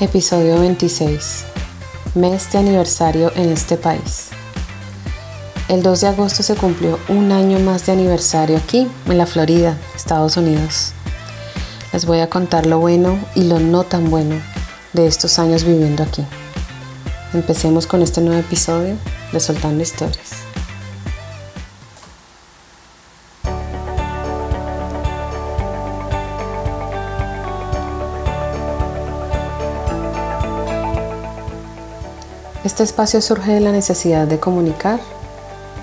Episodio 26. Mes de aniversario en este país. El 2 de agosto se cumplió un año más de aniversario aquí, en la Florida, Estados Unidos. Les voy a contar lo bueno y lo no tan bueno de estos años viviendo aquí. Empecemos con este nuevo episodio de Soltando Historias. Este espacio surge de la necesidad de comunicar,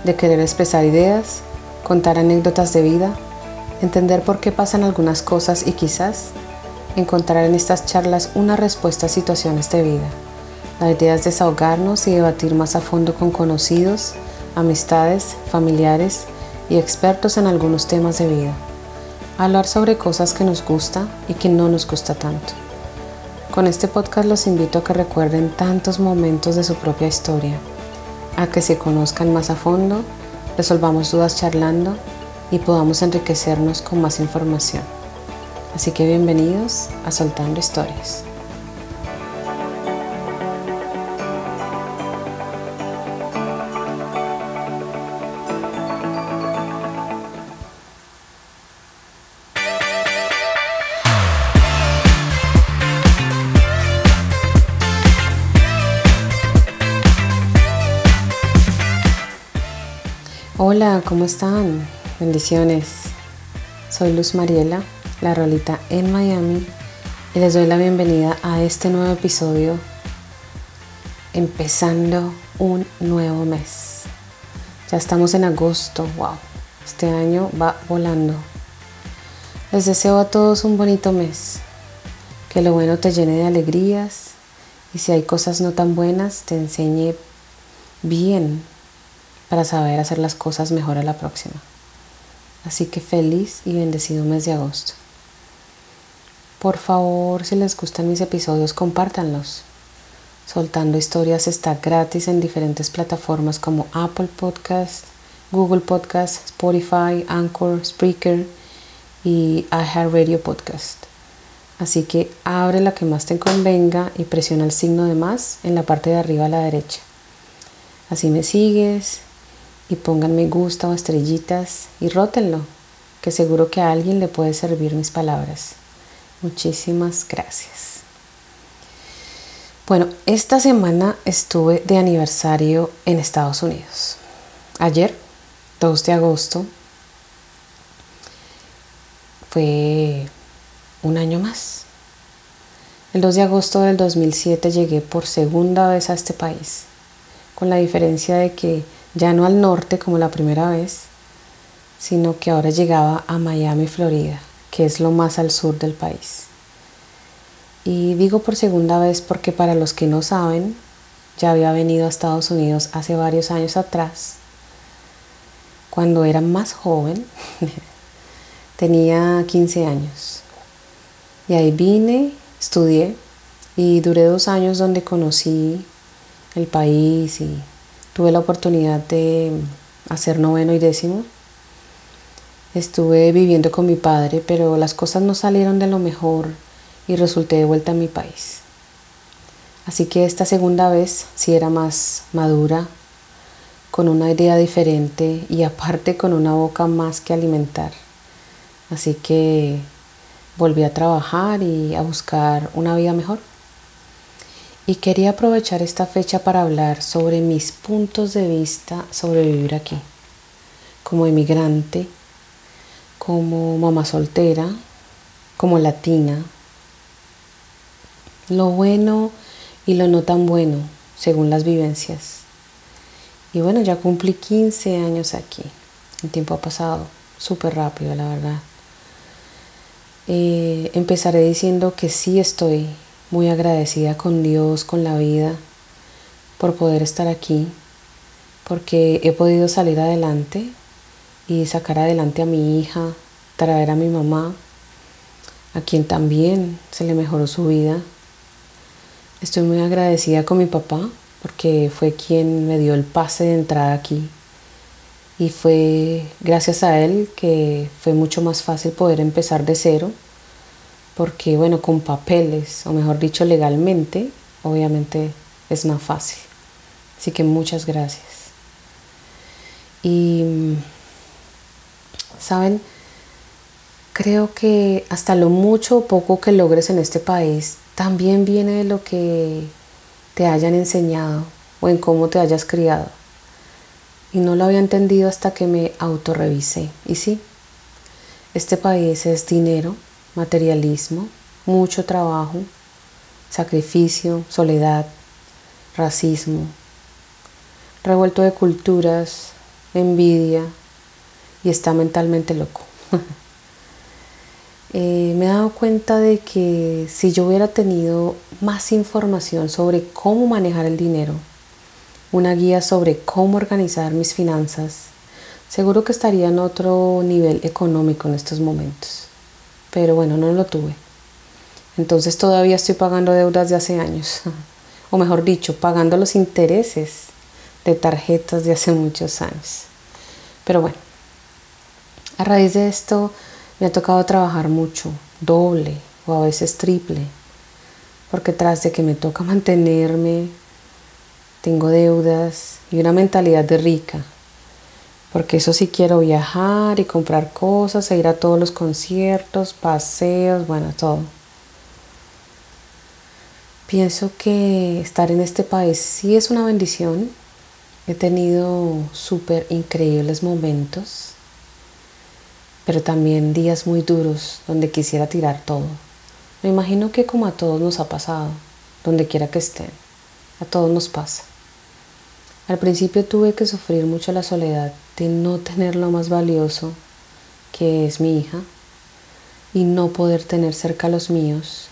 de querer expresar ideas, contar anécdotas de vida, entender por qué pasan algunas cosas y quizás encontrar en estas charlas una respuesta a situaciones de vida. La idea es desahogarnos y debatir más a fondo con conocidos, amistades, familiares y expertos en algunos temas de vida. Hablar sobre cosas que nos gusta y que no nos gusta tanto. Con este podcast los invito a que recuerden tantos momentos de su propia historia, a que se conozcan más a fondo, resolvamos dudas charlando y podamos enriquecernos con más información. Así que bienvenidos a Soltando Historias. Hola, ¿cómo están? Bendiciones. Soy Luz Mariela, la rolita en Miami, y les doy la bienvenida a este nuevo episodio, empezando un nuevo mes. Ya estamos en agosto, wow, este año va volando. Les deseo a todos un bonito mes, que lo bueno te llene de alegrías y si hay cosas no tan buenas, te enseñe bien para saber hacer las cosas mejor a la próxima. Así que feliz y bendecido mes de agosto. Por favor, si les gustan mis episodios, compártanlos. Soltando Historias está gratis en diferentes plataformas como Apple Podcast, Google Podcast, Spotify, Anchor, Spreaker y iHeartRadio Podcast. Así que abre la que más te convenga y presiona el signo de más en la parte de arriba a la derecha. Así me sigues y pongan me gusta o estrellitas y rótenlo, que seguro que a alguien le puede servir mis palabras. Muchísimas gracias. Bueno, esta semana estuve de aniversario en Estados Unidos. Ayer, 2 de agosto, fue un año más. El 2 de agosto del 2007 llegué por segunda vez a este país, con la diferencia de que ya no al norte como la primera vez, sino que ahora llegaba a Miami, Florida, que es lo más al sur del país. Y digo por segunda vez porque para los que no saben, ya había venido a Estados Unidos hace varios años atrás, cuando era más joven, tenía 15 años. Y ahí vine, estudié y duré dos años donde conocí el país y Tuve la oportunidad de hacer noveno y décimo. Estuve viviendo con mi padre, pero las cosas no salieron de lo mejor y resulté de vuelta a mi país. Así que esta segunda vez sí era más madura, con una idea diferente y aparte con una boca más que alimentar. Así que volví a trabajar y a buscar una vida mejor y quería aprovechar esta fecha para hablar sobre mis puntos de vista sobre vivir aquí, como inmigrante, como mamá soltera, como latina, lo bueno y lo no tan bueno según las vivencias. Y bueno, ya cumplí 15 años aquí. El tiempo ha pasado súper rápido, la verdad. Eh, empezaré diciendo que sí estoy muy agradecida con Dios, con la vida, por poder estar aquí, porque he podido salir adelante y sacar adelante a mi hija, traer a mi mamá, a quien también se le mejoró su vida. Estoy muy agradecida con mi papá porque fue quien me dio el pase de entrada aquí y fue gracias a él que fue mucho más fácil poder empezar de cero porque bueno, con papeles, o mejor dicho, legalmente, obviamente es más fácil. Así que muchas gracias. Y, ¿saben? Creo que hasta lo mucho o poco que logres en este país también viene de lo que te hayan enseñado o en cómo te hayas criado. Y no lo había entendido hasta que me autorrevisé. Y sí, este país es dinero, materialismo, mucho trabajo, sacrificio, soledad, racismo, revuelto de culturas, envidia y está mentalmente loco. Eh, me he dado cuenta de que si yo hubiera tenido más información sobre cómo manejar el dinero, una guía sobre cómo organizar mis finanzas, seguro que estaría en otro nivel económico en estos momentos. Pero bueno, no lo tuve. Entonces todavía estoy pagando deudas de hace años. O mejor dicho, pagando los intereses de tarjetas de hace muchos años. Pero bueno, a raíz de esto me ha tocado trabajar mucho, doble o a veces triple, porque tras de que me toca mantenerme, tengo deudas y una mentalidad de rica, porque eso sí quiero viajar y comprar cosas, e ir a todos los conciertos, paseos, bueno, todo. Pienso que estar en este país sí es una bendición. He tenido súper increíbles momentos, pero también días muy duros donde quisiera tirar todo. Me imagino que como a todos nos ha pasado, donde quiera que estén, a todos nos pasa. Al principio tuve que sufrir mucho la soledad de no tener lo más valioso, que es mi hija, y no poder tener cerca a los míos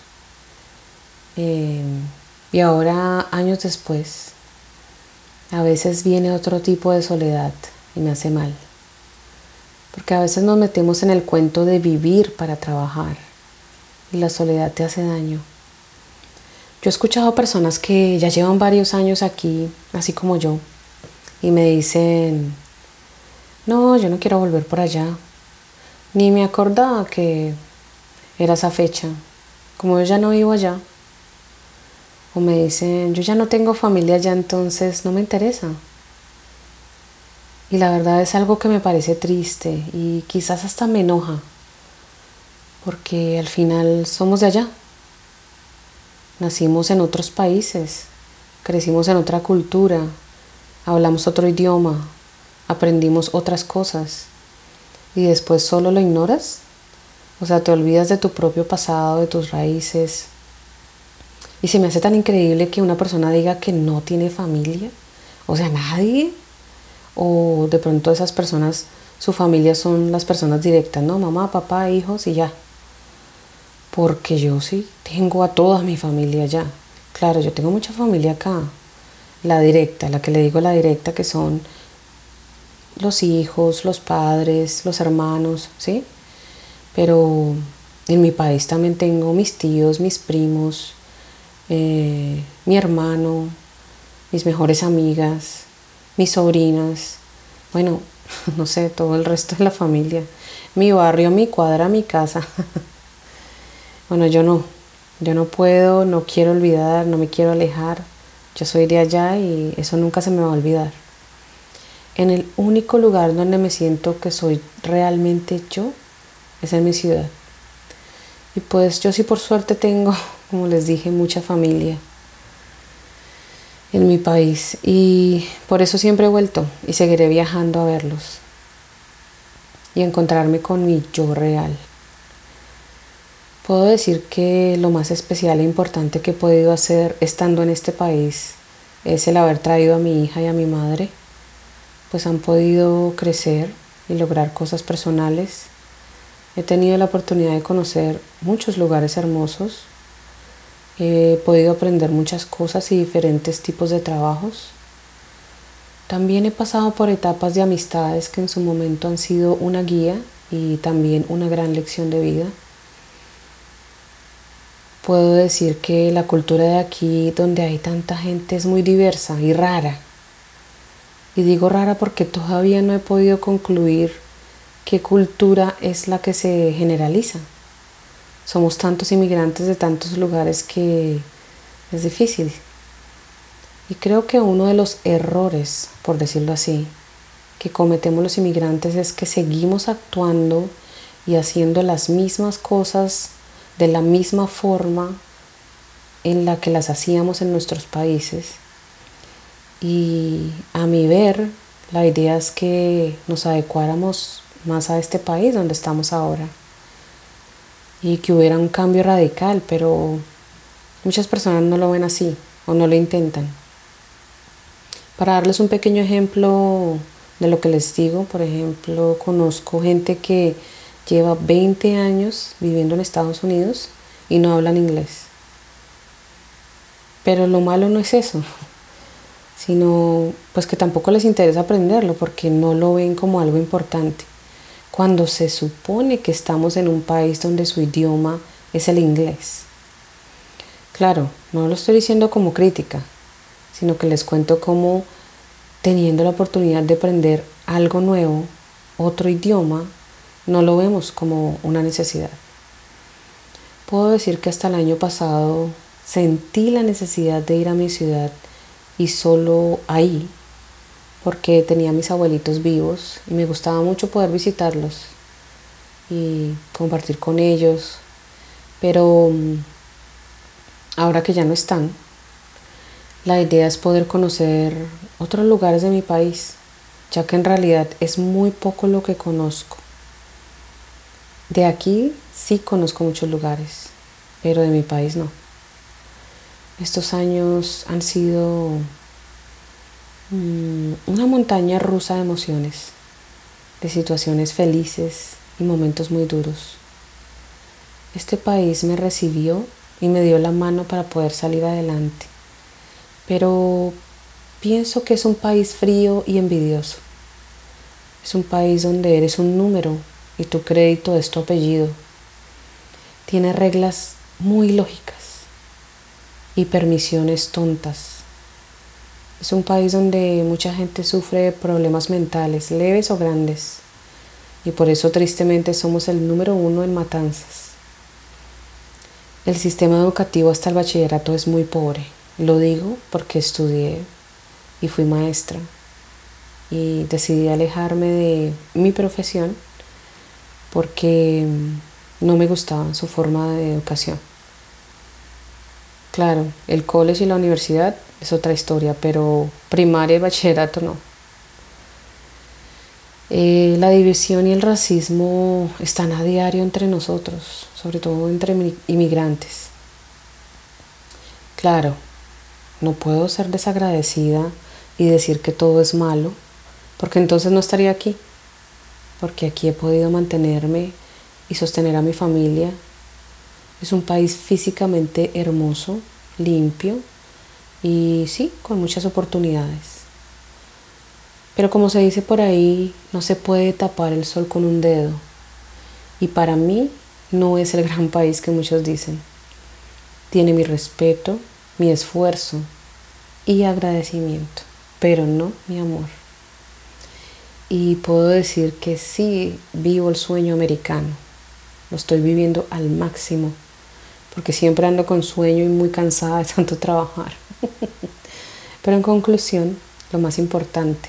Em, y ahora, años después, a veces viene otro tipo de soledad y me hace mal. Porque a veces nos metemos en el cuento de vivir para trabajar y la soledad te hace daño. Yo he escuchado personas que ya llevan varios años aquí, así como yo, y me dicen, no, yo no quiero volver por allá. Ni me acordaba que era esa fecha. Como yo ya no vivo allá, o me dicen, yo ya no tengo familia ya, entonces no me interesa. Y la verdad es algo que me parece triste y quizás hasta me enoja, porque al final somos de allá. Nacimos en otros países, crecimos en otra cultura, hablamos otro idioma, aprendimos otras cosas y después solo lo ignoras. O sea, te olvidas de tu propio pasado, de tus raíces, y se me hace tan increíble que una persona diga que no tiene familia. O sea, nadie. O de pronto esas personas, su familia son las personas directas, ¿no? Mamá, papá, hijos y ya. Porque yo sí tengo a toda mi familia ya. Claro, yo tengo mucha familia acá. La directa, la que le digo la directa, que son los hijos, los padres, los hermanos, ¿sí? Pero en mi país también tengo mis tíos, mis primos, eh, mi hermano, mis mejores amigas, mis sobrinas, bueno, no sé, todo el resto de la familia, mi barrio, mi cuadra, mi casa. bueno, yo no, yo no puedo, no quiero olvidar, no me quiero alejar, yo soy de allá y eso nunca se me va a olvidar. En el único lugar donde me siento que soy realmente yo es en mi ciudad. Y pues yo sí por suerte tengo como les dije, mucha familia en mi país y por eso siempre he vuelto y seguiré viajando a verlos y encontrarme con mi yo real. Puedo decir que lo más especial e importante que he podido hacer estando en este país es el haber traído a mi hija y a mi madre, pues han podido crecer y lograr cosas personales. He tenido la oportunidad de conocer muchos lugares hermosos He podido aprender muchas cosas y diferentes tipos de trabajos. También he pasado por etapas de amistades que en su momento han sido una guía y también una gran lección de vida. Puedo decir que la cultura de aquí, donde hay tanta gente, es muy diversa y rara. Y digo rara porque todavía no he podido concluir qué cultura es la que se generaliza somos tantos inmigrantes de tantos lugares que es difícil. Y creo que uno de los errores, por decirlo así, que cometemos los inmigrantes es que seguimos actuando y haciendo las mismas cosas de la misma forma en la que las hacíamos en nuestros países. Y a mi ver, la idea es que nos adecuáramos más a este país donde estamos ahora y que hubiera un cambio radical, pero muchas personas no lo ven así o no lo intentan. Para darles un pequeño ejemplo de lo que les digo, por ejemplo, conozco gente que lleva 20 años viviendo en Estados Unidos y no hablan inglés. Pero lo malo no es eso, sino pues que tampoco les interesa aprenderlo porque no lo ven como algo importante cuando se supone que estamos en un país donde su idioma es el inglés. Claro, no lo estoy diciendo como crítica, sino que les cuento cómo teniendo la oportunidad de aprender algo nuevo, otro idioma, no lo vemos como una necesidad. Puedo decir que hasta el año pasado sentí la necesidad de ir a mi ciudad y solo ahí porque tenía a mis abuelitos vivos y me gustaba mucho poder visitarlos y compartir con ellos. Pero mm, ahora que ya no están, la idea es poder conocer otros lugares de mi país, ya que en realidad es muy poco lo que conozco. De aquí sí conozco muchos lugares, pero de mi país no. Estos años han sido Mm, una montaña rusa de emociones, de situaciones felices y momentos muy duros. Este país me recibió y me dio la mano para poder salir adelante, pero pienso que es un país frío y envidioso. Es un país donde eres un número y tu crédito es tu apellido. Tiene reglas muy lógicas y permisiones tontas es un país donde mucha gente sufre problemas mentales, leves o grandes, y por eso tristemente somos el número uno en matanzas. El sistema educativo hasta el bachillerato es muy pobre. Lo digo porque estudié y fui maestra y decidí alejarme de mi profesión porque no me gustaba su forma de educación. Claro, el college y la universidad es otra historia, pero primaria y bachillerato no. Eh, la división y el racismo están a diario entre nosotros, sobre todo entre inmigrantes. Claro, no puedo ser desagradecida y decir que todo es malo, porque entonces no estaría aquí, porque aquí he podido mantenerme y sostener a mi familia. Es un país físicamente hermoso, limpio, y sí, con muchas oportunidades. Pero como se dice por ahí, no se puede tapar el sol con un dedo. Y para mí no es el gran país que muchos dicen. Tiene mi respeto, mi esfuerzo y agradecimiento, pero no mi amor. Y puedo decir que sí vivo el sueño americano. Lo estoy viviendo al máximo, porque siempre ando con sueño y muy cansada de tanto trabajar. Pero en conclusión, lo más importante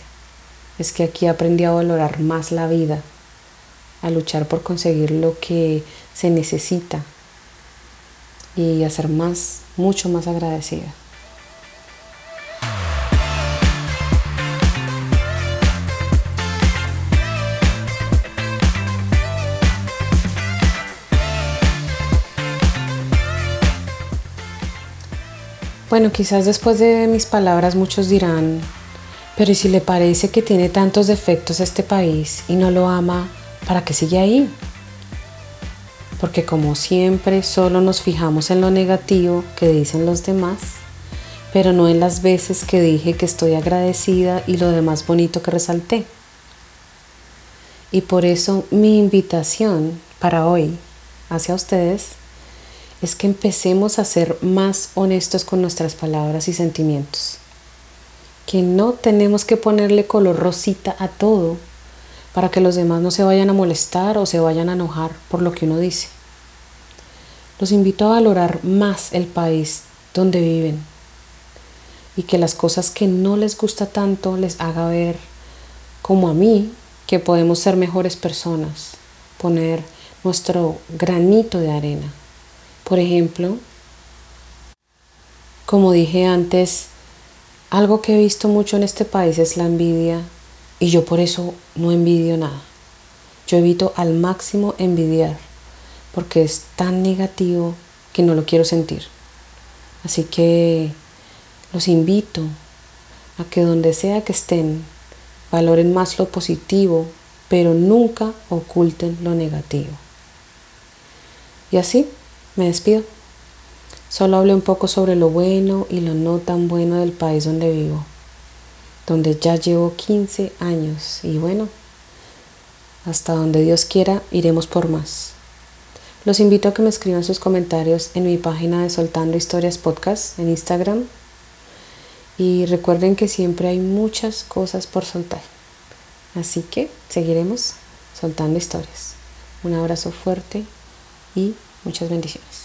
es que aquí aprendí a valorar más la vida, a luchar por conseguir lo que se necesita y a ser más, mucho más agradecida. Bueno, quizás después de mis palabras muchos dirán, pero ¿y si le parece que tiene tantos defectos este país y no lo ama, para qué sigue ahí? Porque como siempre solo nos fijamos en lo negativo que dicen los demás, pero no en las veces que dije que estoy agradecida y lo demás bonito que resalté. Y por eso mi invitación para hoy hacia ustedes es que empecemos a ser más honestos con nuestras palabras y sentimientos. Que no tenemos que ponerle color rosita a todo para que los demás no se vayan a molestar o se vayan a enojar por lo que uno dice. Los invito a valorar más el país donde viven y que las cosas que no les gusta tanto les haga ver, como a mí, que podemos ser mejores personas, poner nuestro granito de arena. Por ejemplo, como dije antes, algo que he visto mucho en este país es la envidia y yo por eso no envidio nada. Yo evito al máximo envidiar porque es tan negativo que no lo quiero sentir. Así que los invito a que donde sea que estén, valoren más lo positivo, pero nunca oculten lo negativo. Y así me despido. Solo hablé un poco sobre lo bueno y lo no tan bueno del país donde vivo, donde ya llevo 15 años y bueno, hasta donde Dios quiera iremos por más. Los invito a que me escriban sus comentarios en mi página de Soltando Historias Podcast en Instagram. Y recuerden que siempre hay muchas cosas por soltar. Así que seguiremos soltando historias. Un abrazo fuerte y muchas bendiciones.